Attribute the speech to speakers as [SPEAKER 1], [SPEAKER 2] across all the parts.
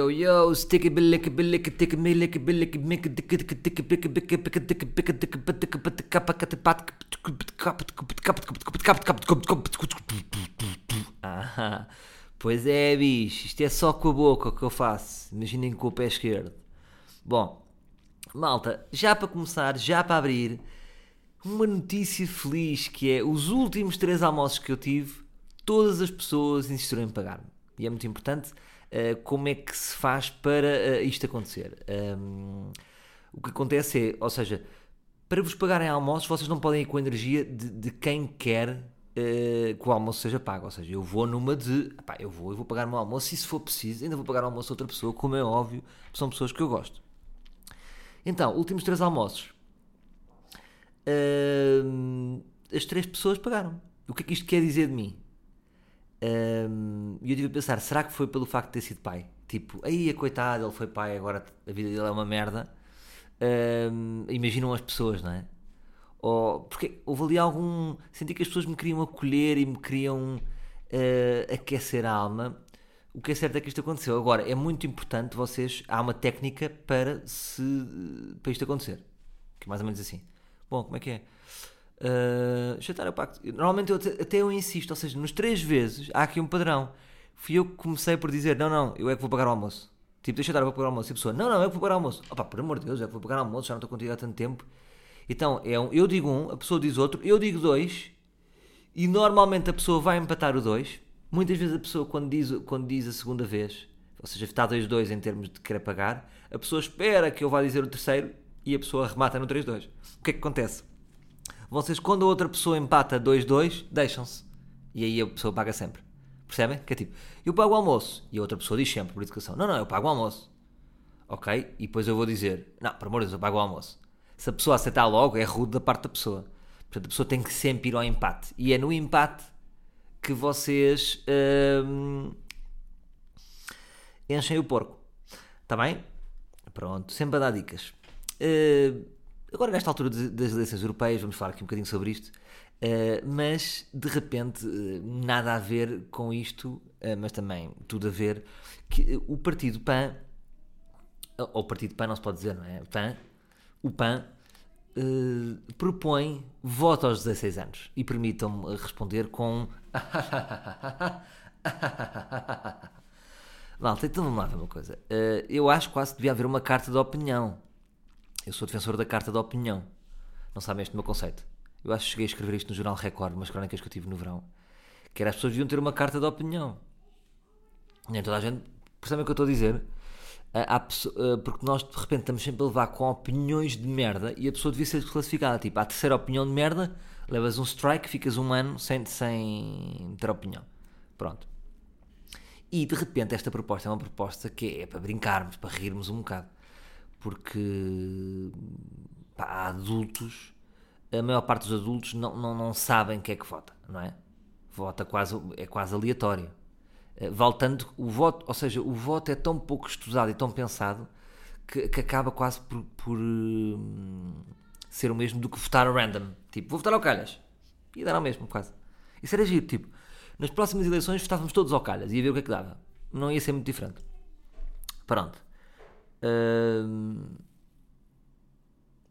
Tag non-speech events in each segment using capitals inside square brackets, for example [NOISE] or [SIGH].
[SPEAKER 1] yo yo, tick millick billick mick dick dick dick bick bick bick dick bick dick bick dick bick capa catapat Ah, pois é, bicho, isto é só com a boca que eu faço. Imaginem com o pé esquerdo. Bom, malta, já para começar, já para abrir, uma notícia feliz que é os últimos três almoços que eu tive, todas as pessoas insistiram em pagar-me. E é muito importante uh, como é que se faz para uh, isto acontecer. Um, o que acontece é, ou seja, para vos pagarem almoços, vocês não podem ir com a energia de, de quem quer uh, que o almoço seja pago. Ou seja, eu vou numa de, pá, eu vou, eu vou pagar o meu almoço e se for preciso, ainda vou pagar o almoço a outra pessoa, como é óbvio, são pessoas que eu gosto. Então, últimos três almoços. Uh, as três pessoas pagaram. O que é que isto quer dizer de mim? E um, eu tive a pensar, será que foi pelo facto de ter sido pai? Tipo, aí a coitado, ele foi pai, agora a vida dele é uma merda. Um, imaginam as pessoas, não é? Ou, porque houve ali algum. Senti que as pessoas me queriam acolher e me queriam uh, aquecer a alma. O que é certo é que isto aconteceu. Agora, é muito importante vocês. Há uma técnica para, se, para isto acontecer. Que é mais ou menos assim. Bom, como é que é? Uh, jantar o pacto. Normalmente eu até eu insisto, ou seja, nos três vezes há aqui um padrão. Fui eu que comecei por dizer: não, não, eu é que vou pagar o almoço. Tipo, deixa eu dar, eu vou pagar o almoço. E a pessoa: não, não, eu vou pagar o almoço. Opá, por amor de Deus, eu é que vou pagar o almoço, já não estou contigo há tanto tempo. Então, é um, eu digo um, a pessoa diz outro, eu digo dois, e normalmente a pessoa vai empatar o dois. Muitas vezes a pessoa, quando diz, quando diz a segunda vez, ou seja, está 2-2 em termos de querer pagar, a pessoa espera que eu vá dizer o terceiro e a pessoa remata no 3-2. O que é que acontece? Vocês, quando a outra pessoa empata 2-2, deixam-se. E aí a pessoa paga sempre. Percebem? Que é tipo, eu pago o almoço. E a outra pessoa diz sempre, por educação, não, não, eu pago o almoço. Ok? E depois eu vou dizer, não, por amor de Deus, eu pago o almoço. Se a pessoa aceitar logo, é rude da parte da pessoa. Portanto, a pessoa tem que sempre ir ao empate. E é no empate que vocês hum, enchem o porco. Está bem? Pronto, sempre a dar dicas. Uh, Agora, nesta altura das eleições europeias, vamos falar aqui um bocadinho sobre isto, uh, mas de repente, uh, nada a ver com isto, uh, mas também tudo a ver, que o Partido PAN, ou o Partido PAN não se pode dizer, não é? PAN, o PAN propõe voto aos 16 anos. E permitam-me responder com. [LAUGHS] Malta, então vamos lá ver uma coisa. eu acho que devia haver uma carta de opinião eu sou defensor da carta de opinião. Não sabem este meu conceito. Eu acho que cheguei a escrever isto no Jornal Record, umas crónicas que eu tive no verão. Que era as pessoas deviam ter uma carta de opinião. Nem toda a gente percebe o que eu estou a dizer. Há, porque nós de repente estamos sempre a levar com opiniões de merda e a pessoa devia ser desclassificada. Tipo, a terceira opinião de merda, levas um strike, ficas um ano sem, sem ter opinião. Pronto. E de repente esta proposta é uma proposta que é para brincarmos, para rirmos um bocado porque pá, há adultos, a maior parte dos adultos não, não, não sabem que é que vota, não é? Vota quase, é quase aleatório. Eh, vale tanto o voto, ou seja, o voto é tão pouco estudado e tão pensado que, que acaba quase por, por hum, ser o mesmo do que votar random. Tipo, vou votar ao Calhas. Ia dar ao mesmo, quase. Isso era giro, tipo, nas próximas eleições votávamos todos ao Calhas e ia ver o que é que dava. Não ia ser muito diferente. Pronto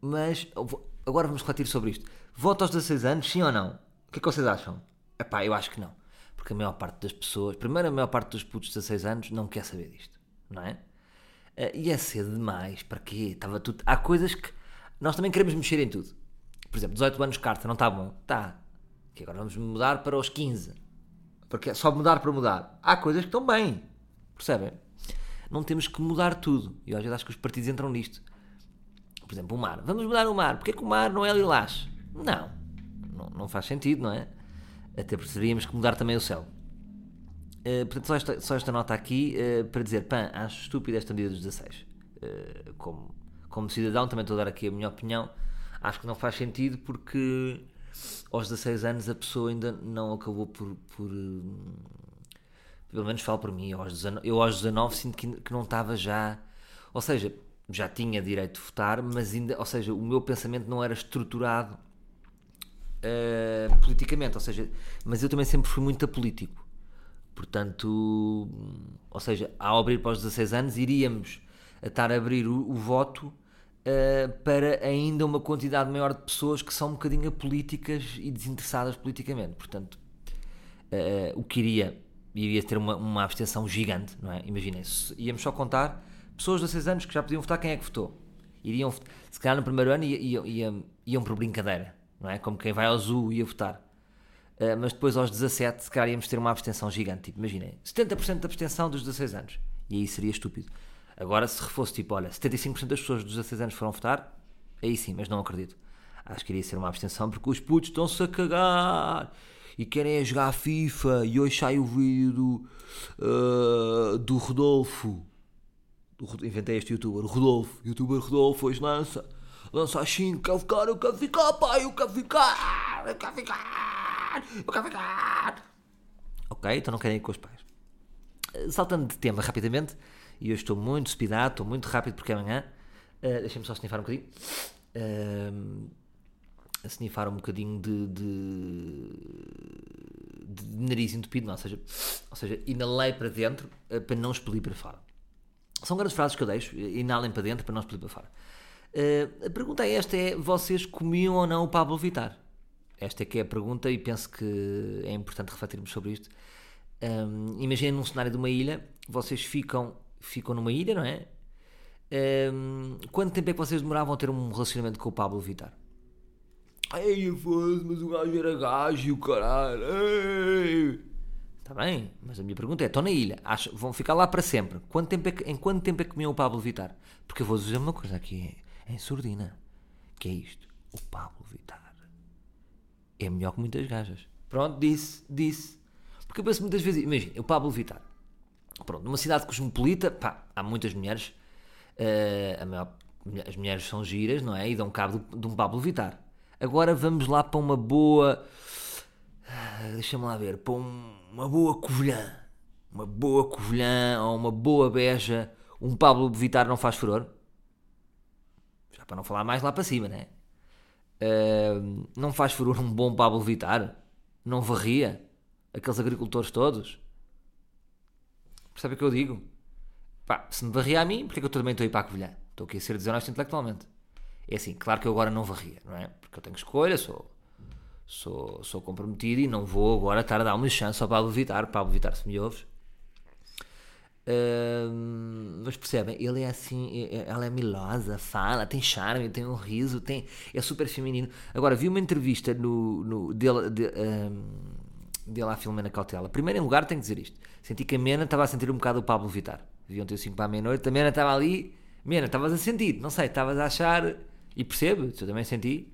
[SPEAKER 1] mas agora vamos refletir sobre isto. Voto aos 16 anos, sim ou não? O que é que vocês acham? Epá, eu acho que não. Porque a maior parte das pessoas, primeiro a maior parte dos putos de 16 anos não quer saber disto, não é? Uh, e é cedo demais, para quê? Estava tudo... Há coisas que nós também queremos mexer em tudo. Por exemplo, 18 anos carta, não está bom? Está. Que agora vamos mudar para os 15. Porque é só mudar para mudar. Há coisas que estão bem. Percebem? Não temos que mudar tudo. E às vezes acho que os partidos entram nisto. Por exemplo, o mar. Vamos mudar o mar. Porquê que o mar não é lilás? Não. Não, não faz sentido, não é? Até precisaríamos que mudar também o céu. Uh, portanto, só esta, só esta nota aqui uh, para dizer, pã, acho estúpida esta medida dos 16. Uh, como, como cidadão, também estou a dar aqui a minha opinião. Acho que não faz sentido porque aos 16 anos a pessoa ainda não acabou por, por pelo menos falo por mim, eu aos 19, eu aos 19 sinto que, que não estava já, ou seja, já tinha direito de votar, mas ainda, ou seja, o meu pensamento não era estruturado uh, politicamente, ou seja, mas eu também sempre fui muito apolítico, Portanto, ou seja, ao abrir para os 16 anos, iríamos a estar a abrir o, o voto uh, para ainda uma quantidade maior de pessoas que são um bocadinho apolíticas e desinteressadas politicamente. Portanto, uh, o que iria, iria ter uma, uma abstenção gigante, não é? Imaginem, íamos só contar pessoas de 16 anos que já podiam votar, quem é que votou? Iriam, se calhar no primeiro ano iam, iam, iam por brincadeira, não é? Como quem vai ao zoo ia votar. Uh, mas depois aos 17, se calhar íamos ter uma abstenção gigante. Tipo, imaginem, 70% de abstenção dos 16 anos. E aí seria estúpido. Agora, se fosse tipo, olha, 75% das pessoas dos 16 anos foram votar, aí sim, mas não acredito. Acho que iria ser uma abstenção porque os putos estão-se a cagar e querem é jogar FIFA. E hoje sai o vídeo do, uh, do Rodolfo. Do, inventei este youtuber, Rodolfo. Youtuber Rodolfo hoje lança. Lança as 5, quero ficar, eu quero ficar, pai, eu quero ficar, eu quero ficar eu quero ficar. Ok, então não querem ir com os pais. Saltando de tema rapidamente, e eu estou muito speedado, estou muito rápido porque é amanhã. Uh, Deixem-me só snifar um bocadinho. Uh, a snifar um bocadinho de, de, nariz entupido, não, ou, seja, ou seja, inalei para dentro uh, para não expelir para fora. São grandes frases que eu deixo, inalem para dentro para não expelir para fora. Uh, a pergunta é esta: é vocês comiam ou não o Pablo Vitar? Esta é que é a pergunta e penso que é importante refletirmos sobre isto. Um, Imaginem num cenário de uma ilha, vocês ficam, ficam numa ilha, não é? Um, quanto tempo é que vocês demoravam a ter um relacionamento com o Pablo Vittar? Ai, foda mas o gajo era gajo e o caralho. Está bem, mas a minha pergunta é: estão na ilha, acho, vão ficar lá para sempre. Quanto tempo é que, em quanto tempo é que comiam o Pablo Vittar? Porque eu vou dizer uma coisa aqui em surdina: que é isto, o Pablo Vittar é melhor que muitas gajas. Pronto, disse, disse. Porque eu penso muitas vezes, imagina, o Pablo Vittar. Pronto, numa cidade cosmopolita, pá, há muitas mulheres, uh, maior, as mulheres são giras, não é? E dão cabo de, de um Pablo Vittar. Agora vamos lá para uma boa. Deixa-me lá ver, para um, uma boa Covilhã. Uma boa Covilhã ou uma boa Beja. Um Pablo Vittar não faz furor? Já para não falar mais lá para cima, né? Uh, não faz furor um bom Pablo Vitar? Não varria? Aqueles agricultores todos? Percebe o que eu digo? Pá, se me varria a mim, porque é que eu também estou a ir para a Covilhã? Estou aqui a ser desonesto intelectualmente. É assim, claro que eu agora não varria, não é? Porque eu tenho escolha, sou, sou, sou comprometido e não vou agora estar a dar uma chance ao Pablo Vitar. Pablo Vitar, se me ouves, mas percebem, ele é assim, ela é milosa, fala, tem charme, tem um riso, tem, é super feminino. Agora, vi uma entrevista no, no, dele, de, um, dele à Filomena Cautela. Primeiro em lugar, tenho que dizer isto: senti que a Mena estava a sentir um bocado o Pablo Vitar. Viam ter 5 para a meia-noite, a Mena estava ali. Mena, estavas a sentir, não sei, estavas a achar, e percebo, eu também senti.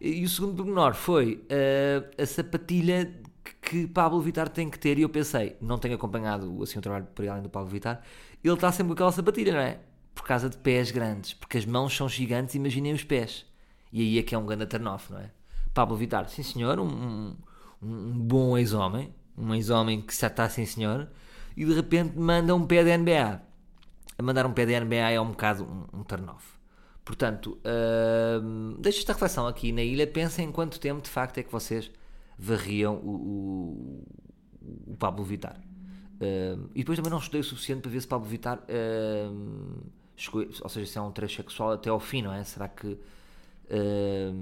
[SPEAKER 1] E, o segundo pormenor foi uh, a sapatilha que Pablo Vittar tem que ter, e eu pensei, não tenho acompanhado assim o trabalho por além do Pablo Vittar, ele está sempre com aquela sapatilha, não é? Por causa de pés grandes, porque as mãos são gigantes, imaginem os pés. E aí é que é um grande turn-off, não é? Pablo Vittar, sim senhor, um, um, um bom ex-homem, um ex-homem que já está sim senhor, e de repente manda um pé de NBA. A mandar um pé de NBA é um bocado um, um turn-off. Portanto, uh, deixo esta reflexão aqui na ilha, pensem em quanto tempo de facto é que vocês varriam o, o, o Pablo Vittar. Uh, e depois também não estudei o suficiente para ver se Pablo Vittar, uh, chegou, ou seja, se é um transexual até ao fim, não é? Será que. Uh,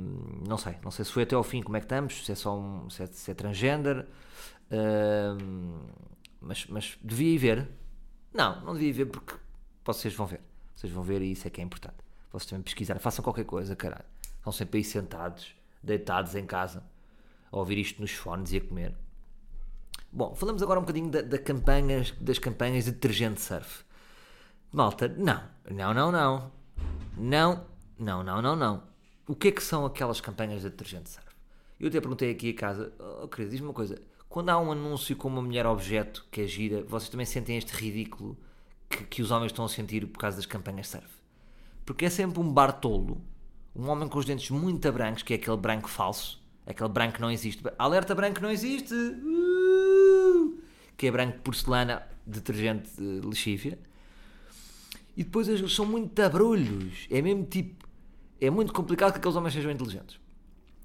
[SPEAKER 1] não sei, não sei se foi até ao fim, como é que estamos, se é só um, se é, se é transgender, mas, mas devia ir ver. Não, não devia ir ver porque vocês vão ver. Vocês vão ver e isso é que é importante. Vocês também pesquisar, façam qualquer coisa, caralho. Estão sempre aí sentados, deitados em casa a ouvir isto nos fones e a comer. Bom, falamos agora um bocadinho da, da campanhas, das campanhas de detergente surf. Malta, não, não, não, não. Não, não, não, não, não. O que é que são aquelas campanhas de detergente surf? Eu até perguntei aqui a casa, oh, querido, diz-me uma coisa. Quando há um anúncio com uma mulher objeto que é gira, vocês também sentem este ridículo que, que os homens estão a sentir por causa das campanhas surf? Porque é sempre um bartolo, um homem com os dentes muito brancos, que é aquele branco falso, Aquele branco não existe. Alerta branco não existe! Uh! Que é branco de porcelana, detergente de lexívia. E depois eles são muito abrulhos. É mesmo tipo. É muito complicado que aqueles homens sejam inteligentes.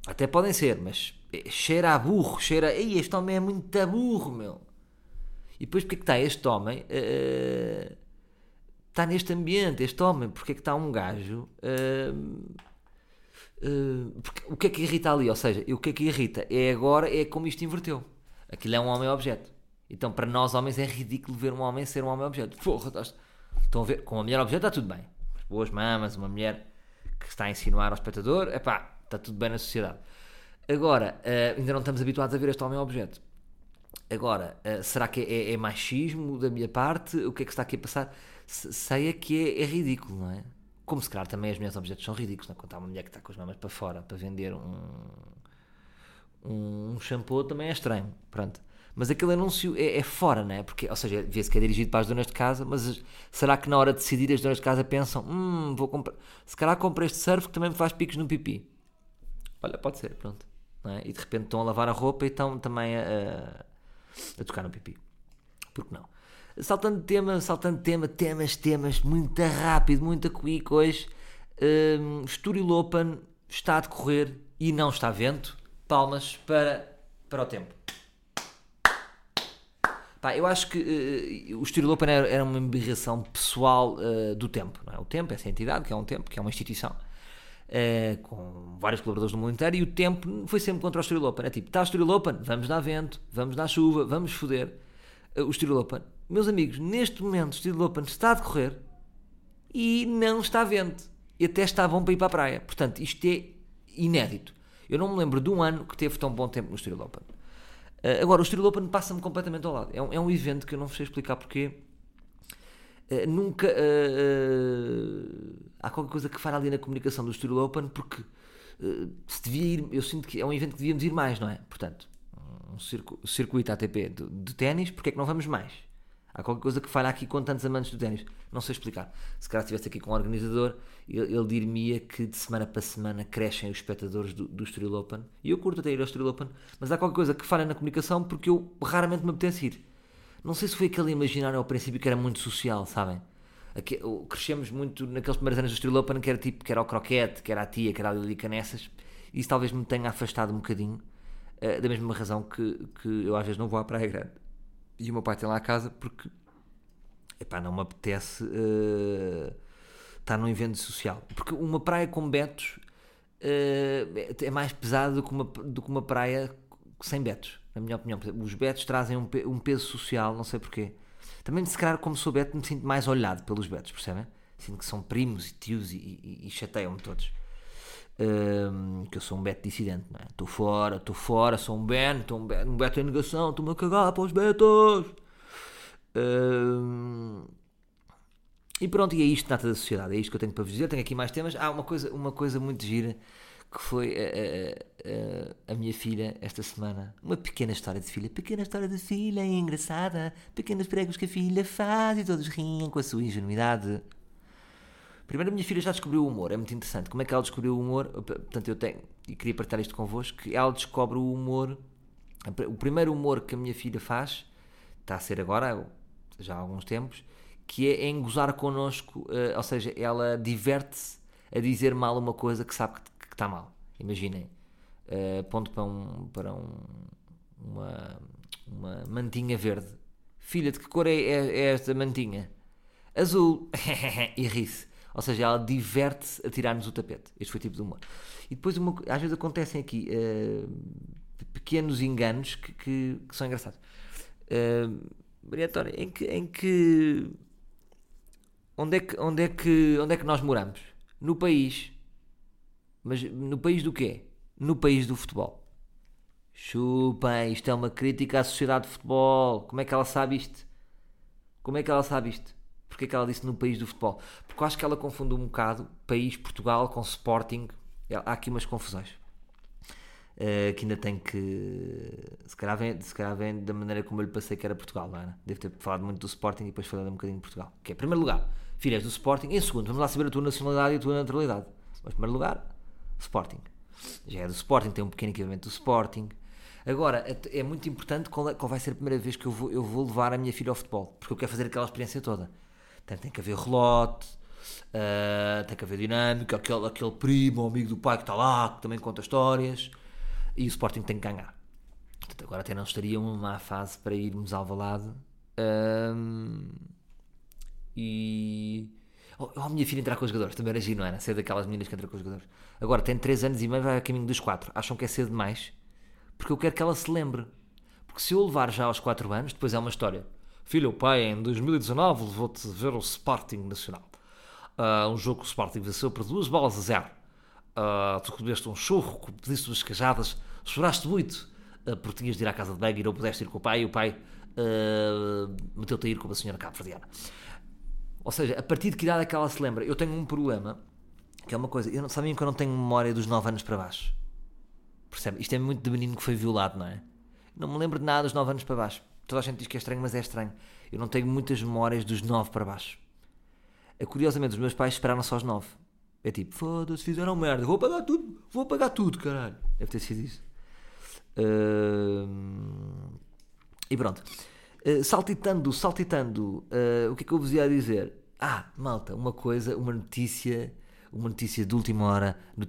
[SPEAKER 1] Até podem ser, mas cheira a burro, cheira. Ei, este homem é muito burro, meu. E depois porque é que está este homem, uh, está neste ambiente, este homem, porque é que está um gajo... Uh, uh, porque, o que é que irrita ali? Ou seja, o que é que irrita? É agora, é como isto inverteu. Aquilo é um homem-objeto. Então, para nós homens é ridículo ver um homem ser um homem-objeto. Porra, estás... estão a ver? Com uma mulher objeto está tudo bem. Boas mamas, uma mulher que está a insinuar ao espectador, é pá, está tudo bem na sociedade. Agora, uh, ainda não estamos habituados a ver este homem-objeto. Agora, uh, será que é, é, machismo da minha parte? O que é que está aqui a passar? Sei é que é, é ridículo, não é? Como se calhar também as mulheres objetos são ridículos, não é? Quando há uma mulher que está com as mamas para fora para vender um, um shampoo também é estranho, pronto. Mas aquele anúncio é, é fora, não é? Porque, ou seja, vê-se que é dirigido para as donas de casa, mas será que na hora de decidir as donas de casa pensam, hum, vou comprar, se calhar compro este surf que também me faz picos no pipi. Olha, pode ser, pronto. É? E de repente estão a lavar a roupa e estão também a, a, a tocar no pipi. Por que não? Saltando de tema, saltando de tema, temas, temas, muito rápido, muita quick hoje. Um, Estoril Open está a decorrer e não está vento. Palmas para, para o tempo. Pá, eu acho que uh, o Estoril Open era, era, uma embirração pessoal uh, do tempo. Não é? O tempo, essa entidade, que é um tempo, que é uma instituição, uh, com vários colaboradores do mundo inteiro, e o tempo foi sempre contra o Estoril Open. É tipo, está o Estoril Open, vamos dar vento, vamos dar chuva, vamos foder. o Estoril Open. Meus amigos, neste momento o Estoril Open está a decorrer e não está vento. E até está bom para ir para a praia. Portanto, isto é inédito. Eu não me lembro de um ano que teve tão bom tempo no Estoril Open. Uh, agora, o Estoril Open passa-me completamente ao lado. É um, é um evento que eu não sei explicar porque uh, nunca uh, há qualquer coisa que falha ali na comunicação do Estoril Open porque se devia ir, eu sinto que é um evento que devíamos ir mais, não é? Portanto, um circo, circuito ATP de, de ténis, porque é que não vamos mais? Há qualquer coisa que falha aqui com tantos amantes do ténis. Não sei explicar. Se calhar estivesse aqui com um organizador, ele, ele dir-me que de semana para semana crescem os espectadores do, do Estoril Open. E eu curto até ir ao Estoril Open, mas há qualquer coisa que falha na comunicação porque eu raramente me apetece ir. Não sei se foi aquele imaginário ao princípio que era muito social, sabem? Aqui, crescemos muito naqueles primeiros anos do Estoril Open que era tipo, que era o croquete, que era a tia, que era a Lili Canessas. E isso talvez me tenha afastado um bocadinho, uh, da mesma razão que, que eu às vezes não vou à Praia Grande e o meu pai tem lá a casa porque epá, não me apetece uh, estar num evento social. Porque uma praia com betos uh, é mais pesada do que, uma, do que uma praia sem betos, na minha opinião. Os betos trazem um, um peso social, não sei porquê. Também, se calhar, como sou beto, me sinto mais olhado pelos betos, percebem? Sinto que são primos e tios e, e, e chateiam-me todos. Um, que eu sou um beto dissidente, não é? Estou fora, estou fora, sou um Ben, estou um, ben, um beto em negação, estou-me a cagar para os betos. Um, e pronto, e é isto nata da sociedade, é isto que eu tenho para vos dizer. Tenho aqui mais temas. Ah, uma coisa, uma coisa muito gira que foi a, a, a, minha filha esta semana. Uma pequena história de filha. Pequena história de filha, engraçada. Pequenos pregos que a filha faz e todos riem com a sua ingenuidade. Primeiro, a minha filha já descobriu o humor, é muito interessante. Como é que ela descobriu o humor? Portanto, eu tenho, e queria partilhar isto convosco, que ela descobre o humor, o primeiro humor que a minha filha faz, está a ser agora, já há alguns tempos, que é em gozar connosco, uh, ou seja, ela diverte-se a dizer mal uma coisa que sabe que, que está mal. Imaginem, uh, ponto para, um, para um, uma, uma mantinha verde. Filha, de que cor é, é, é esta mantinha? Azul. [LAUGHS] e ri-se. Ou seja, ela diverte-se a tirar-nos o tapete. Este foi o tipo de humor. E depois, uma, às vezes acontecem aqui uh, pequenos enganos que, que, que são engraçados. Uh, Maria Antónia, em que, em que onde é que onde é que onde é que nós moramos? No país. Mas no país do quê? No país do futebol. Chupem, isto é uma crítica à sociedade de futebol. Como é que ela sabe isto? Como é que ela sabe isto? Porque é que ela disse no país do futebol? Porque eu acho que ela confunde um bocado país Portugal com Sporting. Há aqui umas confusões. Uh, que ainda tem que. Se calhar, vem, se calhar vem da maneira como eu lhe passei que era Portugal, não era? Devo ter falado muito do Sporting e depois falado um bocadinho de Portugal. Que é, em primeiro lugar, filhas do Sporting. Em segundo, vamos lá saber a tua nacionalidade e a tua naturalidade. Mas, em primeiro lugar, Sporting. Já é do Sporting, tem um pequeno equipamento do Sporting. Agora, é, muito importante qual, é, qual vai ser a primeira vez que eu vou, eu vou levar a minha filha ao futebol. Porque eu quero fazer aquela experiência toda. Tem que haver relote, uh, tem que haver dinâmica, aquele, aquele primo, amigo do pai que está lá, que também conta histórias, e o Sporting tem que ganhar. Portanto, agora até não estaria uma má fase para irmos ao Valade, Ahm, e. Oh, oh, a minha filha entrar com os jogadores, também era giro, não era? Ser daquelas meninas que entram com os jogadores. Agora tem 3 anos e meio, vai a caminho dos 4. Acham que é cedo demais? Porque eu quero que ela se lembre. Porque se eu levar já aos 4 anos, depois é uma história. Filho, o pai em 2019 levou-te ver o Sporting Nacional. Ah, um jogo que o Sporting venceu por duas bolas a zero. Ah, tu comeste um churro, pediste duas cajadas, choraste muito ah, porque tinhas de ir à casa de banho e não pudeste ir com o pai e o pai meteu-te a ir com a senhora cabo-verdiana. Ou seja, a partir de que idade é que ela se lembra? Eu tenho um problema, que é uma coisa, eu não, sabem que eu não tenho memória dos 9 anos para baixo. Percebe? Isto é muito de menino que foi violado, não é? Não me lembro de nada dos 9 anos para baixo. Toda a gente diz que é estranho, mas é estranho. Eu não tenho muitas memórias dos 9 para baixo. É, curiosamente, os meus pais esperaram só aos 9. É tipo, foda-se, fizeram merda, vou pagar tudo, vou pagar tudo, caralho. Deve ter sido isso. Ahm, E pronto. Uh, saltitando, saltitando, uh, o que é que eu vos ia dizer? Ah, malta, uma coisa, uma notícia, uma notícia de última hora, no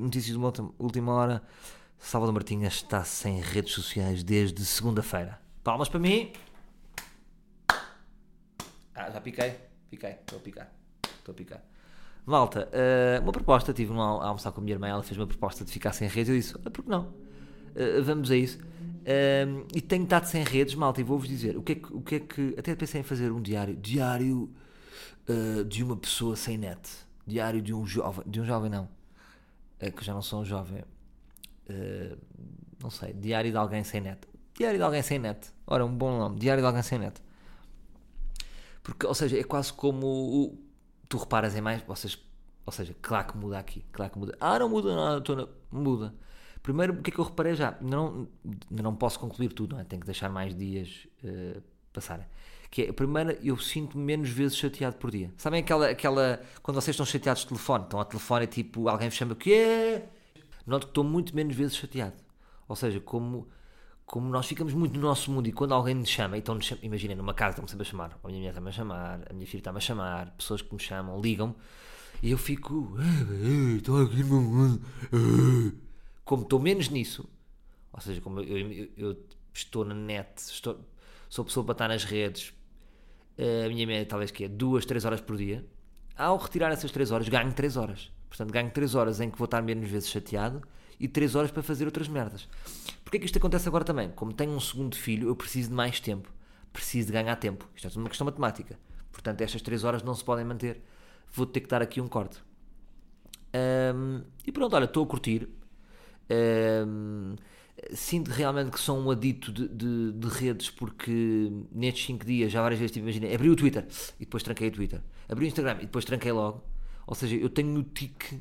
[SPEAKER 1] notícias de uma última- hora. Salvador Martinha está sem redes sociais desde segunda-feira. Palmas para mim. Ah, já piquei, piquei, estou a picar, estou a picar. Malta, uh, uma proposta, tive um al- a almoçar com a minha irmã, ela fez uma proposta de ficar sem redes, eu disse, ah, por que não? Uh, vamos a isso. Um, e tenho estado sem redes, malta, e vou-vos dizer, o que, é que, o que é que, até pensei em fazer um diário, diário uh, de uma pessoa sem net, diário de um jovem, de um jovem não, uh, que já não sou um jovem, uh, não sei, diário de alguém sem net, diário de alguém sem net, ora, um bom nome, diário de alguém sem net. Porque, ou seja, é quase como o, tu reparas em mais, vocês, ou seja, claro que muda aqui, claro que muda. Ah, não muda nada, na, muda. Primeiro, o que é que eu reparei já? Não, não posso concluir tudo, não é? Tenho que deixar mais dias uh, passarem. Que é, primeiro, eu sinto menos vezes chateado por dia. Sabem aquela, aquela, quando vocês estão chateados de telefone, estão ao telefone e tipo, alguém me chama, que é? Noto que estou muito menos vezes chateado. Ou seja, como como nós ficamos muito no nosso mundo e quando alguém nos chama, então imaginem, numa casa estão-me sempre a chamar, a minha mulher está-me a chamar, a minha filha está-me a chamar, pessoas que me chamam, ligam-me, e eu fico, estou aqui no mundo, como estou menos nisso, ou seja, como eu, eu, eu estou na net, estou, sou pessoa para estar nas redes, a minha média talvez que é duas, três horas por dia, ao retirar essas três horas, ganho três horas. Portanto, ganho três horas em que vou estar menos vezes chateado e três horas para fazer outras merdas. Porquê que isto acontece agora também? Como tenho um segundo filho, eu preciso de mais tempo. Preciso de ganhar tempo. Isto é tudo uma questão matemática. Portanto, estas três horas não se podem manter. Vou ter que dar aqui um corte. Um, e pronto, olha, estou a curtir. Um, sinto realmente que sou um adito de, de, de, redes porque nestes 5 dias já várias vezes tipo, imagina, abri o Twitter e depois tranquei o Twitter, abri o Instagram e depois tranquei logo. Ou seja, eu tenho o tique,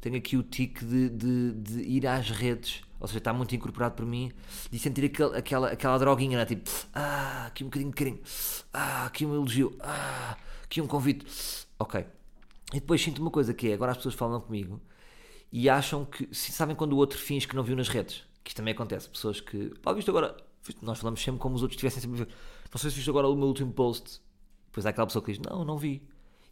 [SPEAKER 1] tenho aqui o tique de, de, de ir às redes, ou seja, está muito incorporado por mim, de sentir aquele, aquela, aquela droguinha, né? tipo, ah, aqui um bocadinho de carinho, ah, aqui um elogio, ah, aqui um convite, ok. E depois sinto uma coisa que é, agora as pessoas falam comigo e acham que, sabem quando o outro finge que não viu nas redes? Que isto também acontece, pessoas que, pá, visto agora, nós falamos sempre como os outros tivessem sempre não sei se viste agora o meu último post, depois há aquela pessoa que diz, não, não vi,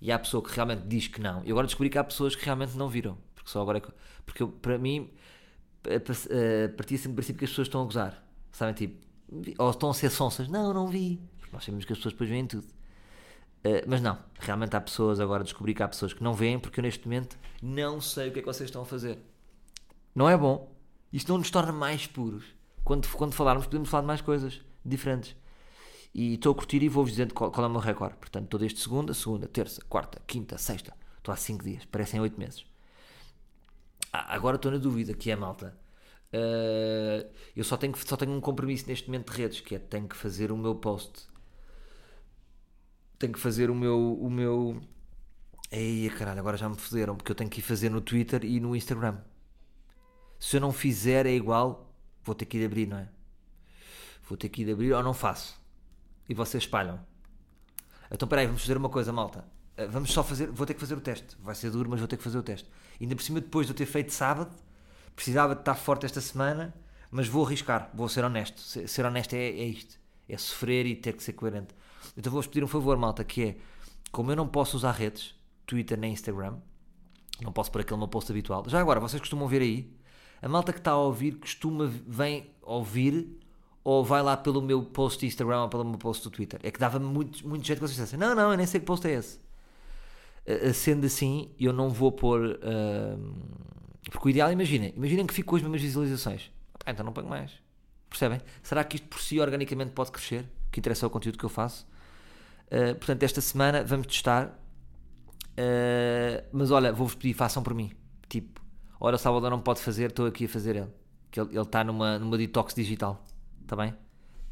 [SPEAKER 1] e há a pessoa que realmente diz que não, e agora descobri que há pessoas que realmente não viram, porque só agora, é que, porque eu, para mim, partia sempre do princípio que as pessoas estão a gozar, sabem, tipo, ou estão a ser sonsas, não, não vi, porque nós sabemos que as pessoas depois veem tudo. Uh, mas não, realmente há pessoas, agora descobri que há pessoas que não veem porque eu neste momento não sei o que é que vocês estão a fazer. Não é bom. Isto não nos torna mais puros. Quando, quando falarmos, podemos falar de mais coisas diferentes. E estou a curtir e vou-vos dizendo qual, qual, é o meu recorde. Portanto, estou desde segunda, segunda, terça, quarta, quinta, sexta. Estou há 5 dias, parecem 8 meses. Ah, agora estou na dúvida, que é malta. Uh, eu só tenho, só tenho um compromisso neste momento de redes, que é tenho que fazer o meu post tenho que fazer o meu. O meu... Ei, caralho, agora já me foderam, porque eu tenho que ir fazer no Twitter e no Instagram. Se eu não fizer é igual, vou ter que ir abrir, não é? Vou ter que ir abrir ou não faço. E vocês espalham. Então peraí, vamos fazer uma coisa, malta. Vamos só fazer, vou ter que fazer o teste. Vai ser duro, mas vou ter que fazer o teste. Ainda por cima, depois de eu ter feito sábado, precisava de estar forte esta semana, mas vou arriscar, vou ser honesto. Ser, honesto é, é isto: é sofrer e ter que ser coerente. Então vou-vos pedir um favor, malta, que é, como eu não posso usar redes, Twitter nem Instagram, não posso pôr aquele meu post habitual. Já agora, vocês costumam ver aí, a malta que está a ouvir costuma, vem ouvir ou vai lá pelo meu post do Instagram ou pelo meu post do Twitter. É que dava muito, muito jeito que vocês dissessem: Não, não, eu nem sei que post é esse. Sendo assim, eu não vou pôr. Uh, porque o ideal, imaginem, imaginem que fico com as mesmas visualizações. Ah, então não ponho mais. Percebem? Será que isto por si organicamente pode crescer? O que interessa é o conteúdo que eu faço. Uh, portanto, esta semana vamos testar. Uh, mas olha, vou-vos pedir, façam por mim. Tipo, ora o Salvador não pode fazer, estou aqui a fazer ele. Que ele está numa, numa detox digital. Está bem?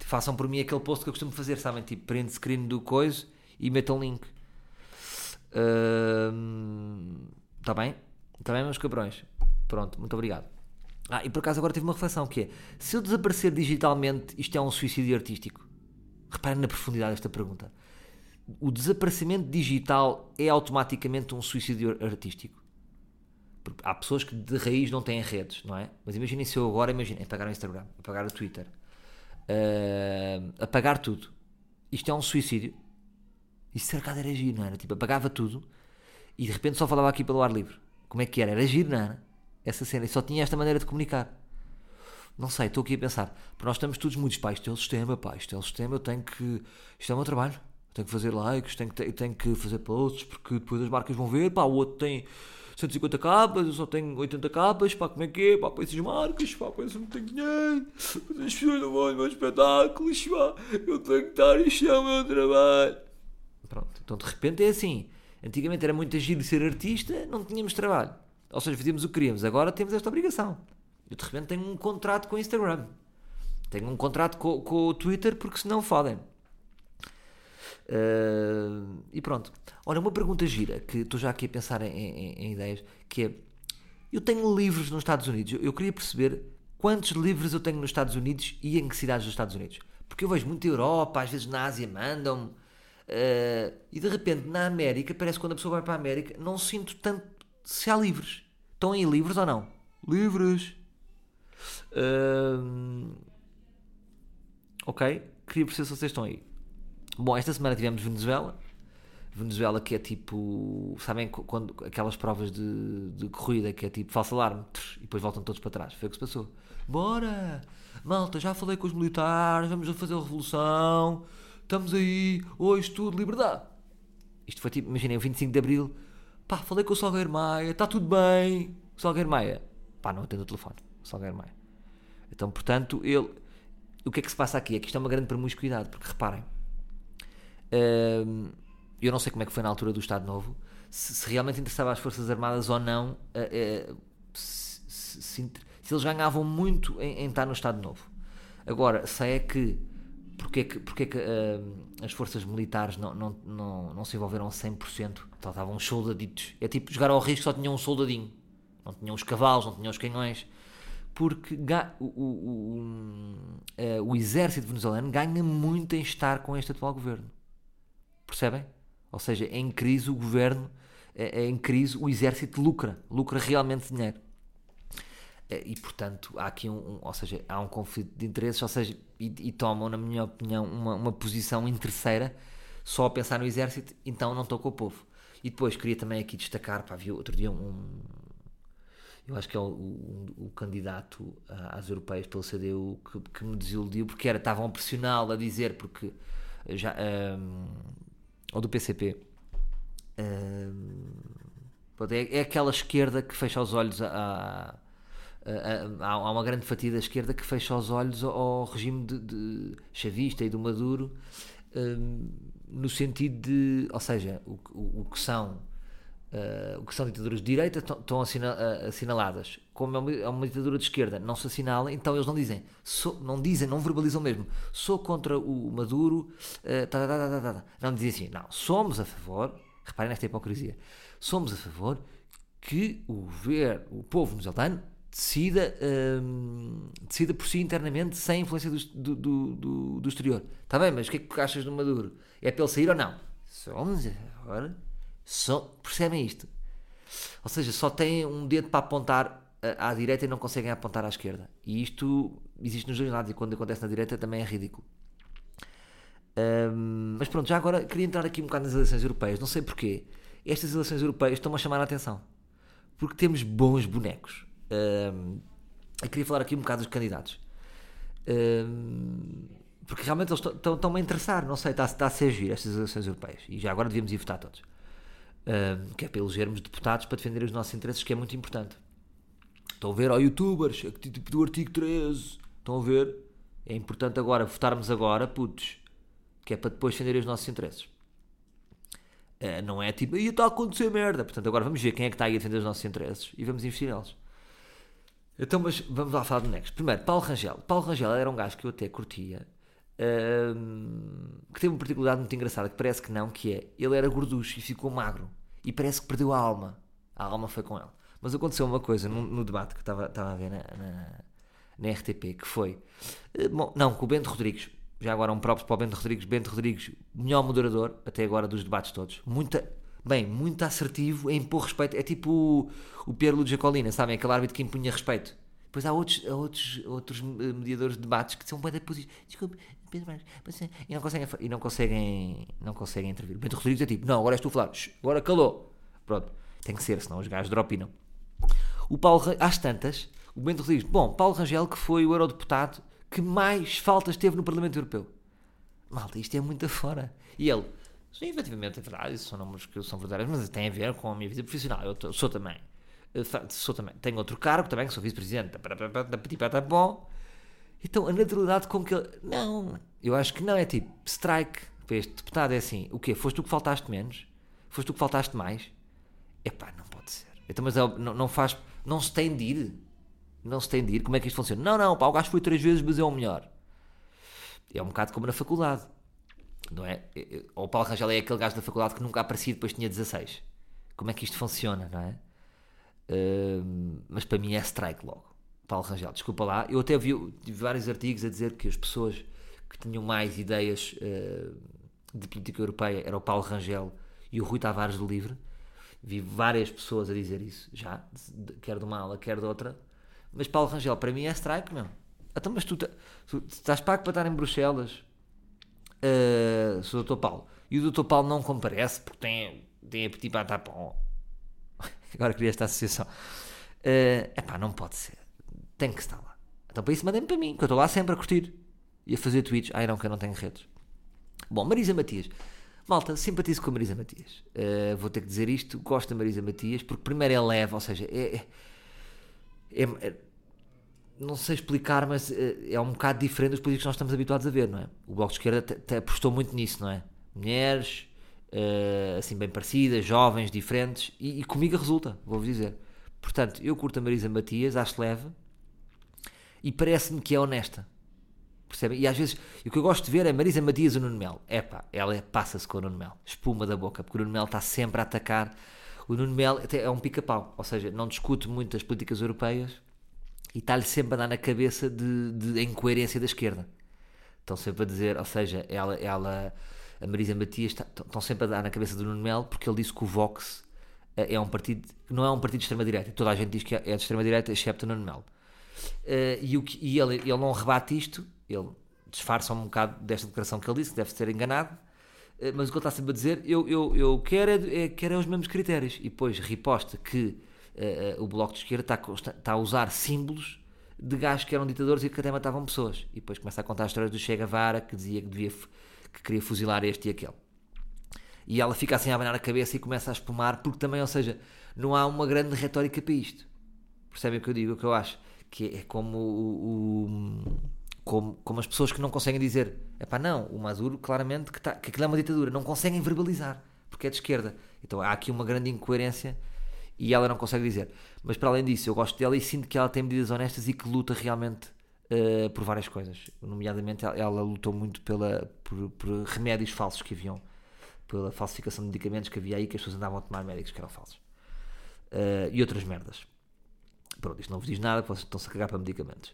[SPEAKER 1] Façam por mim aquele post que eu costumo fazer, sabem? Tipo, print screen do coisa e metam link. Está uh, bem? Está bem, meus cabrões? Pronto, muito obrigado. Ah, e por acaso agora tive uma reflexão que é, se eu desaparecer digitalmente, isto é um suicídio artístico? Reparem na profundidade desta pergunta. O desaparecimento digital é automaticamente um suicídio artístico? Porque há pessoas que de raiz não têm redes, não é? Mas imaginem se eu agora, imaginem, apagar o Instagram, apagar o Twitter, uh, apagar tudo. Isto é um suicídio? Será que era agir, não era? Tipo, apagava tudo e de repente só falava aqui pelo ar livre. Como é que era? Era agir, não era? essa cena e só tinha esta maneira de comunicar. Não sei, estou aqui a pensar. Porque nós estamos todos muitos, pá, isto é o sistema, pá, isto é o sistema, eu tenho que. Isto é o meu trabalho. Tenho que fazer likes, tenho que, tenho que fazer posts, porque depois as marcas vão ver, pá, o outro tem 150 capas, eu só tenho 80 capas, pá, como é que é, pá, para essas marcas, pá, para isso não tenho dinheiro, as pessoas não vão aos espetáculos, pá, eu tenho que estar, isto é o meu trabalho. Pronto, então de repente é assim. Antigamente era muito agir de ser artista, não tínhamos trabalho. Ou seja, fazíamos o que queríamos. Agora temos esta obrigação. Eu de repente tenho um contrato com o Instagram. Tenho um contrato com, com o Twitter porque senão fodem. Uh, e pronto. Olha, uma pergunta gira que estou já aqui a pensar em, em, em, ideias, que é eu tenho livros nos Estados Unidos. Eu, eu, queria perceber quantos livros eu tenho nos Estados Unidos e em que cidades dos Estados Unidos. Porque eu vejo muito Europa, às vezes na Ásia mandam-me. Uh, e de repente na América, parece que quando a pessoa vai para a América, não sinto tanto se há livros. Estão aí livres ou não? Livres. Uh... Ok. Queria perceber se vocês estão aí. Bom, esta semana tivemos Venezuela. Venezuela que é tipo. Sabem quando aquelas provas de, de corrida que é tipo falso alarme e depois voltam todos para trás. Foi o que se passou. Bora! Malta, já falei com os militares, vamos fazer a revolução. Estamos aí, hoje tudo, liberdade. Isto foi tipo, imaginem, o 25 de Abril Pá, falei com o Salgueiro Maia, está tudo bem. Salgueiro Maia, pá, não atende o telefone. Salgueiro Maia. Então, portanto, ele. O que é que se passa aqui? É que isto é uma grande promiscuidade, porque reparem, eu não sei como é que foi na altura do Estado Novo, se, se realmente interessava às Forças Armadas ou não, uh, uh, se, se, se, eles ganhavam muito em, em estar no Estado Novo. Agora, sei é que porque é que, porque é que uh, as forças militares não, não, não, não se envolveram 100%? Então estavam os soldaditos. É tipo jogar ao risco só tinham um soldadinho. Não tinham os cavalos, não tinham os canhões. Porque o, o, o, uh, o exército venezuelano ganha muito em estar com este atual governo. Percebem? Ou seja, em crise o governo, é, é em crise o exército lucra. Lucra realmente dinheiro. E portanto há aqui um, um, ou seja, há um conflito de interesses, ou seja, e, e tomam, na minha opinião, uma, uma posição interesseira só a pensar no exército, então não estou com o povo. E depois queria também aqui destacar, pá, viu outro dia um, eu acho que é o, o, candidato às europeias pelo CDU que, que me desiludiu, porque era, estavam a pressioná-lo a dizer, porque já, um, ou do PCP, é, é aquela esquerda que fecha os olhos a há uma grande fatia da esquerda que fecha os olhos ao regime de, de chavista e do Maduro um, no sentido de, ou seja, o, o, o que são uh, o que são ditaduras de direita estão assinaladas como é uma, é uma, ditadura de esquerda não se assinala, então eles não dizem sou, não dizem, não verbalizam mesmo sou contra o Maduro uh, tá, tá, tá, não dizem assim, não, somos a favor reparem nesta hipocrisia somos a favor que o ver o povo venezuelano decida, um, decida por si internamente sem influência do, do, do, do exterior. Está bem, mas o que é que achas do Maduro? É para ele sair ou não? Somos agora. Só, percebem isto? Ou seja, só têm um dedo para apontar à direita e não conseguem apontar à esquerda. E isto existe nos dois lados e quando acontece na direita também é ridículo. Um, mas pronto, já agora queria entrar aqui um bocado nas eleições europeias. Não sei porquê. Estas eleições europeias estão-me a chamar a atenção. Porque temos bons bonecos. Uh, eu queria falar aqui um bocado dos candidatos. Hum, porque realmente eles estão-me a interessar, não sei, está, está a ser giro estas eleições europeias. E já agora devíamos ir votar todos. Que é para elegermos deputados para defender os nossos interesses, que é muito importante. Estão a ver, ó oh, youtubers, é tipo do artigo 13. Estão a ver? É importante agora votarmos agora, putos, que é para depois defender os nossos interesses. Uh, não é tipo, aí está a acontecer merda. Portanto, agora vamos ver quem é que está aí a defender os nossos interesses e vamos investir neles. Então, mas vamos lá falar do Next. Primeiro, Paulo Rangel. Paulo Rangel era um gajo que eu até curtia, que teve uma particularidade muito engraçada, que parece que não, que é, ele era gorducho e ficou magro. E parece que perdeu a alma. A alma foi com ele. Mas aconteceu uma coisa no, no debate que estava, estava a ver na, na, na RTP, que foi... Uh, bom, não, com o Bento Rodrigues já agora um próprio para o Bento Rodrigues. Bento Rodrigues, melhor moderador até agora dos debates todos. Muita, bem, muito assertivo em impor respeito. É tipo o, o Piero Luigi Colina, sabem? Aquele árbitro que impunha respeito. Depois há outros, outros, outros eh, mediadores de debates que são bem posição. Desculpe, Pedro é, e não conseguem, e não conseguem, não conseguem intervir. O Bento Rodrigues é tipo, não, agora és tu a falar, agora calou. Pronto, tem que ser, senão os gajos dropinam. O Paulo, às tantas, o Bento Rodrigues, bom, Paulo Rangel, que foi o eurodeputado que mais faltas teve no Parlamento Europeu. Malta, isto é muito afora. E ele, sim, efetivamente é verdade, são números que são verdadeiros, mas tem a ver com a minha vida profissional. Eu sou também. Sou também. Tenho outro cargo também, sou vice-presidente Bom. Então, a naturalidade com que ele. Não, eu acho que não. É tipo, strike para este deputado. É assim: o quê? Foste tu que faltaste menos? Foste tu que faltaste mais? Epá, não pode ser. Então, mas é não, não faz. Não se tem de ir não se tem de ir, como é que isto funciona? Não, não, pá, o gajo foi três vezes, mas é o melhor. É um bocado como na faculdade, não é? Ou o Paulo Rangel é aquele gajo da faculdade que nunca aparecia depois tinha 16. Como é que isto funciona, não é? Mas para mim é strike logo. Paulo Rangel, desculpa lá. Eu até vi, vários artigos a dizer que as pessoas que tinham mais ideias uh, de política europeia era o Paulo Rangel e o Rui Tavares do Livre. Vi várias pessoas a dizer isso já, quer de uma ala, quer de outra. Mas Paulo Rangel, para mim é strike, meu. Então, mas tu, tu estás pago para estar em Bruxelas, uh, o Dr. Paulo, e o Dr. Paulo não comparece porque tem, tem apetite para estar bom. [LAUGHS] Agora queria esta associação. É uh, pá, não pode ser. Tem que estar lá. Então, para isso, mandem-me para mim, que eu estou lá sempre a curtir e a fazer tweets. Ai, não, que eu não tenho redes. Bom, Marisa Matias. Malta, simpatizo com a Marisa Matias. Uh, vou ter que dizer isto. Gosto da Marisa Matias porque, primeiro, é leve, ou seja, é, é é, é, não sei explicar, mas é, é um bocado diferente dos políticos que nós estamos habituados a ver, não é? O Bloco de Esquerda apostou muito nisso, não é? Mulheres, uh, assim, bem parecidas, jovens, diferentes, e, e comigo resulta, vou-vos dizer. Portanto, eu curto a Marisa Matias, acho leve, e parece-me que é honesta. Percebem? E às vezes, o que eu gosto de ver é Marisa Matias e o Nuno Mel. Epá, ela passa-se com o Nuno Mel. Espuma da boca, porque o Nuno Mel está sempre a atacar o Nuno Melo é um pica-pau, ou seja, não discute muito as políticas europeias e está-lhe sempre a dar na cabeça de, de incoerência da esquerda. Estão sempre a dizer, ou seja, ela, ela a Marisa Matias estão sempre a dar na cabeça do Nuno Melo porque ele disse que o Vox é, é um partido, não é um partido de extrema-direita. Toda a gente diz que é de extrema-direita, excepto o Nuno Melo. Uh, e, o que, e ele, ele não rebate isto, ele disfarça um bocado desta declaração que ele disse, deve ser enganado, eh, mas o que ele está sempre a dizer, eu, eu, eu quero, é, é, quero é os mesmos critérios. E depois riposta que uh, uh, o Bloco de Esquerda está, está, a usar símbolos de gajos que eram ditadores e que até matavam pessoas. E depois começa a contar as histórias do Che Guevara, que dizia que, devia, que queria fuzilar este e aquele. E ela fica assim a abanar a cabeça e começa a espumar, porque também, ou seja, não há uma grande retórica para isto. Percebem o que eu digo, o que eu acho? Que é como o, o como, como as pessoas que não conseguem dizer, é pá, não, o Maduro claramente que, tá, que aquilo é uma ditadura, não conseguem verbalizar, porque é de esquerda. Então há aqui uma grande incoerência e ela não consegue dizer. Mas para além disso, eu gosto dela e sinto que ela tem medidas honestas e que luta realmente uh, por várias coisas. Nomeadamente, ela, lutou muito pela, por, por, remédios falsos que haviam, pela falsificação de medicamentos que havia aí, que as pessoas andavam a tomar médicos que eram falsos. Uh, e outras merdas. Pronto, isto não vos diz nada, vocês estão-se a cagar para medicamentos.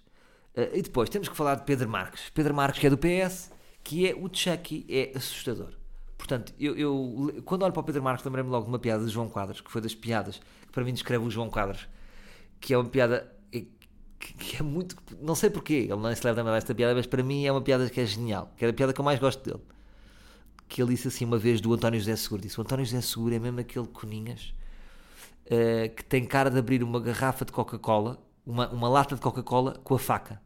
[SPEAKER 1] Uh, e depois temos que falar de Pedro Marques. Pedro Marques, que é do PS, que é o Chucky, é assustador. Portanto, eu, eu quando olho para o Pedro Marques, lembrei-me logo de uma piada de João Quadros, que foi das piadas que para mim descreve o João Quadros, que é uma piada que, que é muito. Não sei porquê, ele não se leva a esta piada, mas para mim é uma piada que é genial, que é a piada que eu mais gosto dele. Que ele disse assim uma vez do António José Seguro: disse, o António José Seguro é mesmo aquele coninhas uh, que tem cara de abrir uma garrafa de Coca-Cola, uma, uma lata de Coca-Cola com a faca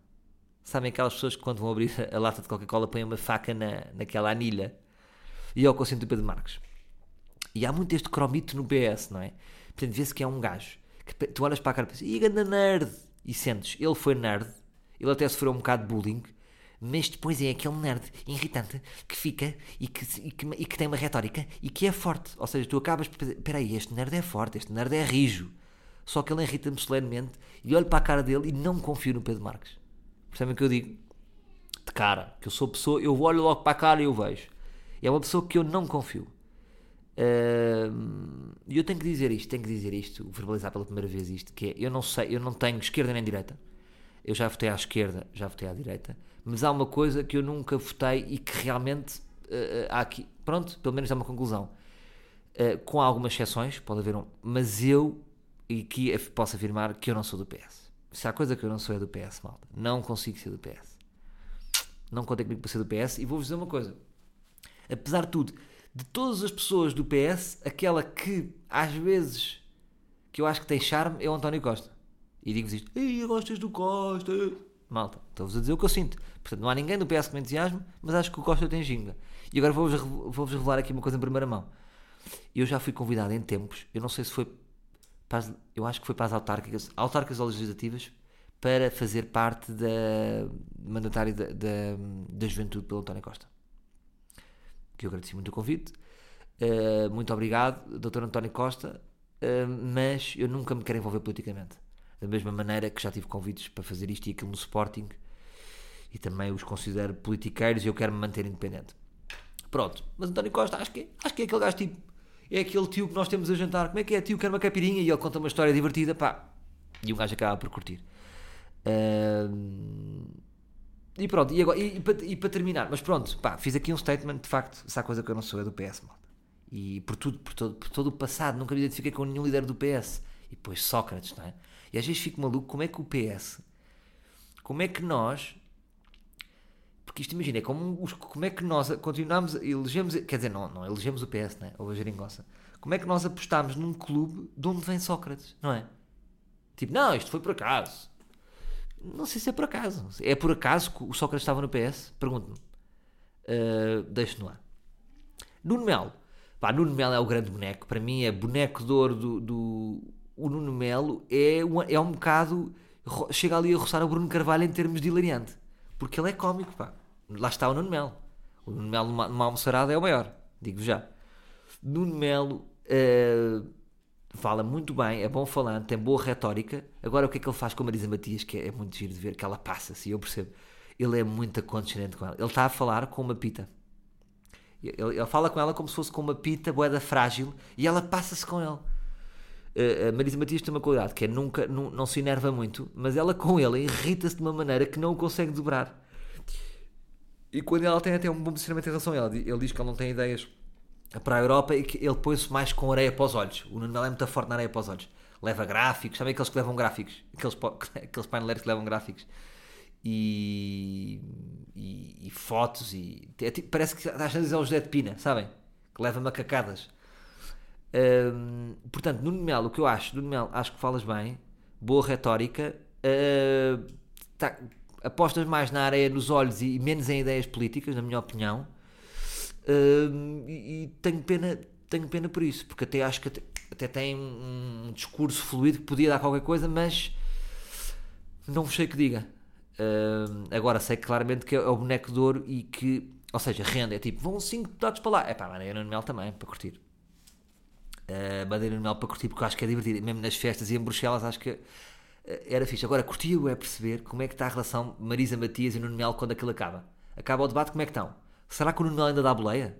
[SPEAKER 1] Sabem aquelas pessoas que quando vão abrir a lata de Coca-Cola põem uma faca na, naquela anilha. E é o sinto do Pedro Marques. E há muito este cromito no PS, não é? Portanto, vê-se que é um gajo que tu olhas para a cara e pensas, ih, ganda nerd! E sentes, ele foi nerd, ele até sofreu um bocado de bullying, mas depois é aquele nerd irritante que fica e que, e que, e que tem uma retórica e que é forte. Ou seja, tu acabas por pensar, espera aí, este nerd é forte, este nerd é rijo. Só que ele irrita-me solenemente e olho para a cara dele e não confio no Pedro Marques. Percebem o que eu digo? De cara, que eu sou pessoa, eu olho logo para a cara e eu vejo. É uma pessoa que eu não confio. E eu tenho que dizer isto, tenho que dizer isto, verbalizar pela primeira vez isto, que é, eu não sei, eu não tenho esquerda nem direita. Eu já votei à esquerda, já votei à direita, mas há uma coisa que eu nunca votei e que realmente uh, há aqui, pronto, pelo menos é uma conclusão. Uh, com algumas exceções, pode haver um, mas eu, e aqui posso afirmar que eu não sou do PS. Se há coisa que eu não sou é do PS, malta. Não consigo ser do PS. Não contei comigo para ser do PS e vou-vos dizer uma coisa. Apesar de tudo, de todas as pessoas do PS, aquela que às vezes que eu acho que tem charme é o António Costa. E digo-vos isto: Ei, gostas do Costa? Malta, estou-vos a dizer o que eu sinto. Portanto, não há ninguém do PS que me entusiasme, mas acho que o Costa tem ginga. E agora vou-vos vou revelar aqui uma coisa em primeira mão. Eu já fui convidado em tempos, eu não sei se foi para as, eu acho que foi para as autárquicas, autárquicas ou legislativas, para fazer parte da mandatária da, da, da juventude pelo António Costa que eu agradeci muito o convite. Uh, muito obrigado, Dr. António Costa, uh, mas eu nunca me quero envolver politicamente. Da mesma maneira que já tive convites para fazer isto e aquilo no Sporting e também os considero politiqueiros e eu quero me manter independente. Pronto, mas António Costa, acho que, é, acho que é aquele gajo tipo, é aquele tio que nós temos a jantar. Como é que é, tio? Quer uma capirinha e ele conta uma história divertida, pá, e um gajo acaba por curtir. Uh, e pronto, e, agora, e, e, para, e, para, terminar, mas pronto, pá, fiz aqui um statement, de facto, essa coisa que eu não sou é do PS, malta. E por tudo, por todo, por todo o passado, nunca me identifiquei com nenhum líder do PS. E depois Sócrates, não é? E às vezes fico maluco, como é que o PS, como é que nós, porque isto imagina, é como, como é que nós continuamos, elegemos, quer dizer, não, não elegemos o PS, não é? Ou a Jeringonça. Como é que nós apostámos num clube de onde vem Sócrates, não é? Tipo, não, isto foi por acaso não sei se é por acaso. É por acaso que o Sócrates estava no PS? Pergunto-me. Uh, Deixo no ar. Nuno Melo. Pá, Nuno Melo é o grande boneco. Para mim é boneco de ouro do... do... O Nuno Melo é um, é um bocado... Chega ali a roçar o Bruno Carvalho em termos de hilariante. Porque ele é cómico, pá. Lá está o Nuno Melo. O Nuno Melo numa, numa almoçarada é o maior. Digo já. Nuno Melo... Uh, fala muito bem, é bom falando, tem boa retórica. Agora, o que é que ele faz com a Marisa Matias, que é, é muito giro de ver, que ela passa-se, eu percebo. Ele é muito condescendente com ela. Ele está a falar com uma pita. Ele, ele fala com ela como se fosse com uma pita boeda frágil e ela passa-se com ele. A Marisa Matias tem uma qualidade que é nunca, não, não se enerva muito, mas ela com ele irrita-se de uma maneira que não o consegue dobrar. E quando ela tem até um bom posicionamento em relação a ela, ele diz que ela não tem ideias para a Europa e que ele põe-se mais com areia para os olhos. O Nuno é muito forte na areia para os olhos. Leva gráficos, sabe aqueles que levam gráficos? Aqueles, [LAUGHS] aqueles paineleiros que levam gráficos. E, e, e fotos e é tipo, parece que às vezes é o José de Pina, sabem? Que leva macacadas. Hum, portanto, Nuno Melo, o que eu acho, Nuno Melo, acho que falas bem, boa retórica, uh, tá, apostas mais na areia nos olhos e menos em ideias políticas, na minha opinião E, tenho pena tenho pena por isso, porque até acho que até, até tem um, discurso fluido que podia dar qualquer coisa, mas não sei que diga. Uh, agora sei claramente que é o boneco de ouro e que, ou seja, renda, é tipo, vão 5 deputados para lá. É pá, Madeira no Mel também, para curtir. Uh, Madeira no Mel para curtir, porque acho que é divertido, mesmo nas festas e em Bruxelas, acho que uh, era fixe. Agora, curtiu é perceber como é que está a relação Marisa Matias e Nuno Mel quando aquilo acaba. Acaba o debate, como é que estão? Será que o Nuno ainda dá boleia?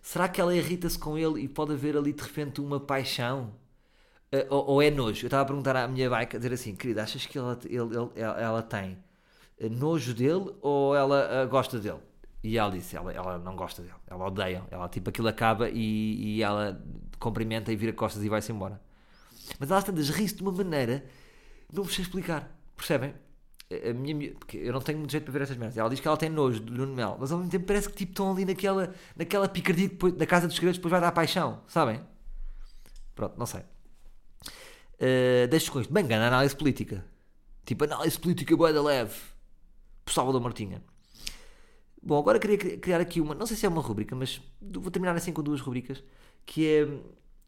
[SPEAKER 1] Será que ela irrita-se com ele e pode haver ali de repente uma paixão? Uh, ou, ou, é nojo? Eu estava a perguntar à minha bike, a dizer assim, querida, achas que ela, ele, ele, ela tem eh, nojo dele ou ela uh, gosta dele? E ela disse, ela, ela não gosta dele, ela odeia, ela tipo aquilo acaba e, e ela cumprimenta e vira costas e vai-se embora. Mas ela tantas ri-se de uma maneira, não vos sei explicar, percebem? A minha, porque eu não tenho muito jeito para ver essas merdas. Ela diz que ela tem nojo do Nuno Mel, mas ao mesmo tempo parece que tipo, estão ali naquela, naquela picardia depois, da Casa dos Segredos, depois vai dar paixão, sabem? Pronto, não sei. Uh, deixo com isto. Bem, ganha análise política. Tipo, análise política boa da leve. Salvador Martinha. Bom, agora queria criar aqui uma, não sei se é uma rubrica, mas vou terminar assim com duas rubricas, que é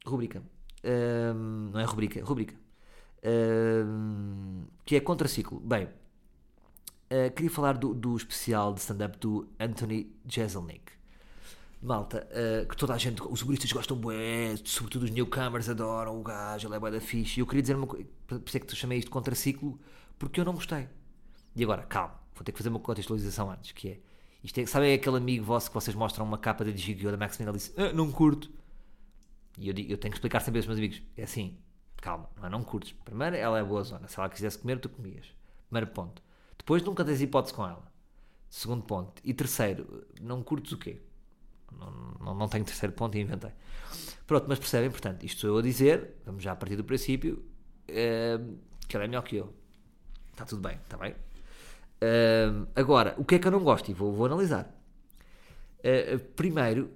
[SPEAKER 1] rubrica, um, não é rubrica, rubrica, um, que é contraciclo. Bem, uh, queria falar do, do especial de stand-up do Anthony Jeselnik. Malta, uh, que toda a gente, os humoristas gostam bué, sobretudo os newcomers adoram o gajo, ele é bué da fixe. E eu queria dizer uma coisa, por isso é que te chamei isto de contraciclo, porque eu não gostei. E agora, calma, vou ter que fazer uma contextualização antes, que é, isto é, sabem aquele amigo vosso que vocês mostram uma capa da Digigyo da Max Miller e disse, ah, não curto. E eu, eu tenho que explicar sempre aos meus amigos, é assim, calma, não é não curtes. Primeiro, ela é boa zona, se ela quisesse comer, tu comias. Primeiro ponto. Depois, nunca tens hipótese com ela. Segundo ponto. E terceiro, não curtes o quê? Não, não, não tenho terceiro ponto e inventei. Pronto, mas percebem, portanto, isto sou eu a dizer, vamos já a partir do princípio, é, que ela é melhor que eu. Está tudo bem, está bem? Uh, agora, o que é que eu não gosto? E vou, vou analisar. Uh, primeiro,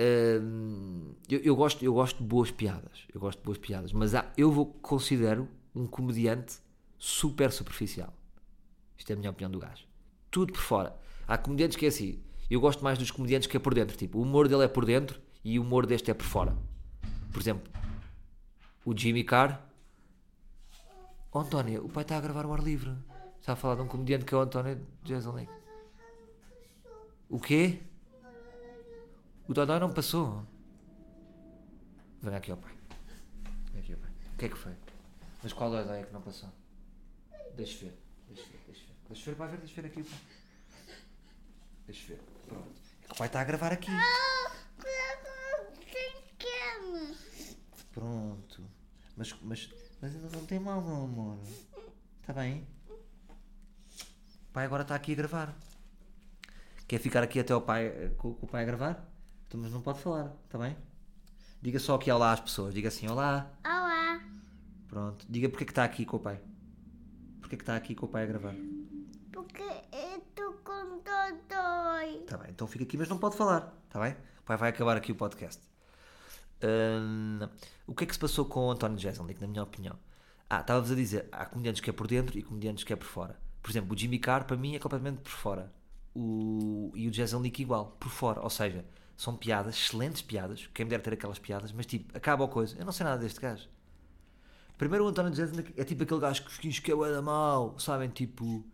[SPEAKER 1] uh, eu, eu, gosto, eu gosto de boas piadas. Eu gosto de boas piadas, mas há, eu vou, considero um comediante super superficial. Isto é a minha opinião do gajo. Tudo por fora. Há comediantes que é assim. Eu gosto mais dos comediantes que é por dentro. Tipo, o humor dele é por dentro e o humor deste é por fora. Por exemplo, o Jimmy Carr. Oh, Antónia, o pai está a gravar o ar livre. Está a falar de um comediante que é o António Jeselnik. O quê? O Dodói não passou. Vem aqui ao pai. Vem aqui ao pai. O que é que foi? Mas qual Dodói é que não passou? Deixa ver. Deixa ver, deixa ver. Deixa ver, vai ver, deixa ver aqui o pai. Deixa ver. Pronto. É o pai está a gravar aqui. Pronto. Mas, mas, mas ainda não tem mal, meu amor. Está bem? O pai agora está aqui a gravar. Quer ficar aqui até o pai, eh, com, com o pai a gravar? Então, mas não pode falar, está bem? Diga só aqui olá às pessoas. Diga assim, olá.
[SPEAKER 2] Olá.
[SPEAKER 1] Pronto. Diga porque é que está aqui com o pai. Porque é que está aqui com o pai a gravar.
[SPEAKER 2] Porque eu estou com dodói.
[SPEAKER 1] Está bem, então fica aqui, mas não pode falar, está bem? O pai vai acabar aqui o podcast. O que é que se passou com o António Jeselnik, na minha opinião? Ah, estava-vos a dizer, há comediantes que é por dentro e comediantes que é por fora. Por exemplo, o Jimmy Carr para mim é completamente por fora. O, e o Jeselnik igual, por fora. Ou seja, são piadas, excelentes piadas. Quem me deve ter aquelas piadas, mas tipo, acaba a coisa. Eu não sei nada deste gajo. Primeiro, o António Jeselnik é tipo aquele gajo que que é da mal, sabem? Tipo,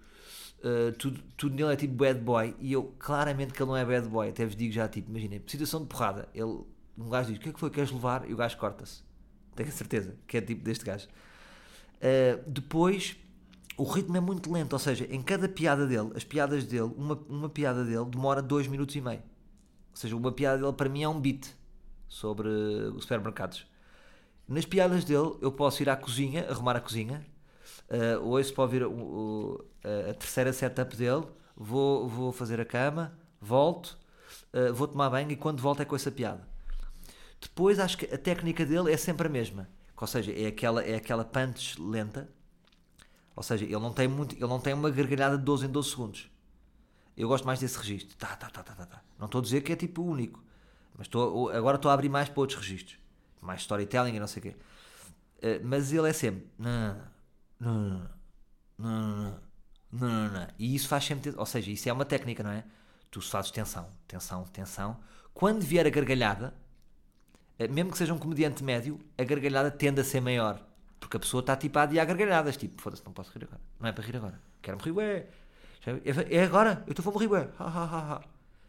[SPEAKER 1] uh, tudo, tudo nele é tipo bad boy. E eu, claramente, que ele não é bad boy. Até vos digo já, tipo, imaginem, situação de porrada. Ele, um gajo diz: O que é que foi? Queres levar? E o gajo corta-se. Tenho a certeza que é tipo deste gajo. Uh, depois o ritmo é muito lento, ou seja, em cada piada dele, as piadas dele, uma, uma piada dele demora 2 minutos e meio. Ou seja, uma piada dele para mim é um beat sobre os supermercados. Nas piadas dele, eu posso ir à cozinha, arrumar a cozinha, uh, ouço para ouvir uh, a terceira setup dele, vou, vou fazer a cama, volto, uh, vou tomar banho e quando volto é com essa piada. Depois acho que a técnica dele é sempre a mesma. Ou seja, é aquela, é aquela punch lenta, ou seja, ele não tem, muito, ele não tem uma gargalhada de 12 em 12 segundos. Eu gosto mais desse registro. Tá, tá, tá, tá, tá, tá. Não estou a dizer que é tipo único. Mas estou, agora estou a abrir mais para outros registros. Mais storytelling e não sei o quê. Uh, mas ele é sempre. Não, não, não, não, não, não, E isso faz sempre. Ou seja, isso é uma técnica, não é? Tu fazes tensão, tensão, tensão. Quando vier a gargalhada, uh, mesmo que seja um comediante médio, a gargalhada tende a ser maior. Porque a pessoa está tipo a adiar gargalhadas. Tipo, foda-se, não posso rir agora. Não é para rir agora. Quero-me rir, ué. É agora? Eu estou a rir, ué. Ha, ha, ha, ha.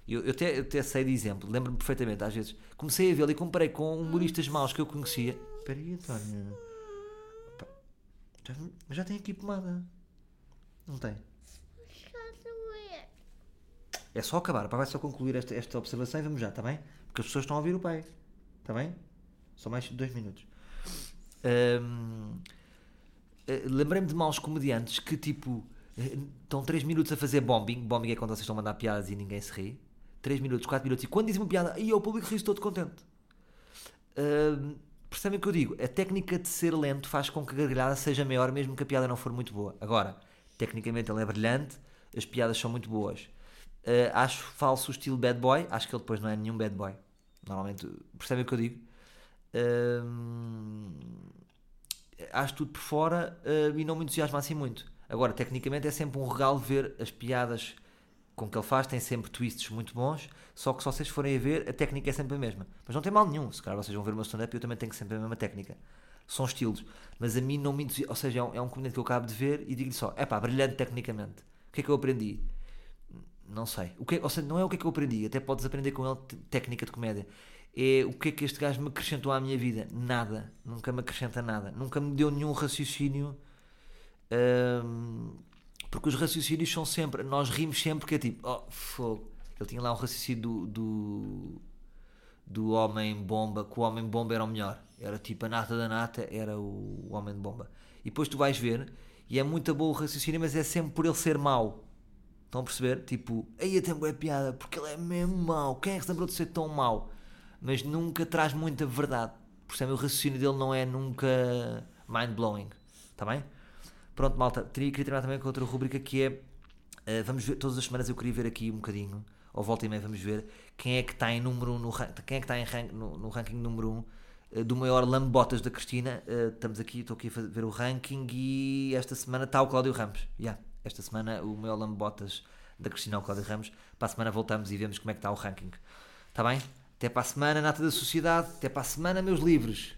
[SPEAKER 1] Eu, eu, até, eu até sei de exemplo, lembro-me perfeitamente, às vezes, comecei a vê-lo e comparei com humoristas maus que eu conhecia. Espera aí, António. Já, já tem aqui pomada. Não tem? É só acabar, vai só concluir esta, esta observação e vamos já, está bem? Porque as pessoas estão a ouvir o pai, está bem? Só mais dois minutos. Um, eh, Lembrei-me de maus comediantes que tipo eh, estão 3 minutos a fazer bombing. Bombing é quando vocês estão a mandar piadas e ninguém se ri. 3 minutos, 4 minutos. E quando dizem uma piada, e o público ri todo contente. Percebem o que eu digo? A técnica de ser lento faz com que a gargalhada seja maior, mesmo que a piada não for muito boa. Agora, tecnicamente ele é brilhante, as piadas são muito boas. Uh, acho falso o estilo bad boy, acho que ele depois não é nenhum bad boy. Normalmente, percebem o que eu digo? acho tudo por fora uh, e não me entusiasma assim muito. Agora, tecnicamente é sempre um regalo ver as piadas com que ele faz, tem sempre twists muito bons, só que se vocês forem a ver, a técnica é sempre a mesma. Mas não tem mal nenhum, se calhar vocês vão ver meu stand-up eu também tenho sempre a mesma técnica. São estilos, mas a mim não me entusiasma, ou seja, é um, é um comediante que eu acabo de ver e digo-lhe só, é pá, brilhante tecnicamente. O que é que eu aprendi? Não sei. O que é- ou seja, não é o que é que eu aprendi, até podes aprender com ele técnica de comédia. É o que é que este gajo me acrescentou à minha vida? Nada. Nunca me acrescenta nada. Nunca me deu nenhum raciocínio. hum, porque os raciocínios são sempre. Nós rimos sempre que é tipo, oh, fogo. Ele tinha lá um raciocínio do, do, do Homem-Bomba, que o Homem-Bomba era o melhor. Era tipo a nata da nata, era o, o Homem-Bomba. E depois tu vais ver, e é muito bom o raciocínio, mas é sempre por ele ser mau. Estão a perceber? Tipo, aí até boa piada, porque ele é mesmo mau. Quem é que se lembrou de ser tão mau? Mas nunca traz muita verdade. Percebem? O raciocínio dele não é nunca mind-blowing. Está bem? Pronto, malta. Teria, queria terminar também com outra rubrica que é. eh, vamos ver, todas as semanas eu queria ver aqui um bocadinho, ou volta e meia, vamos ver quem é que está em número 1 um no, quem é que está em rank, no, no ranking número 1 um, eh, do maior lambotas da Cristina. Eh, estamos aqui, estou aqui a fazer- ver o ranking e esta semana está o Cláudio Ramos. Yeah, esta semana o maior lambotas da Cristina é o Cláudio Ramos. Para a semana voltamos e vemos como é que está o ranking. Está bem? Até para a semana, Nata da Sociedade. Até para a semana, meus livros.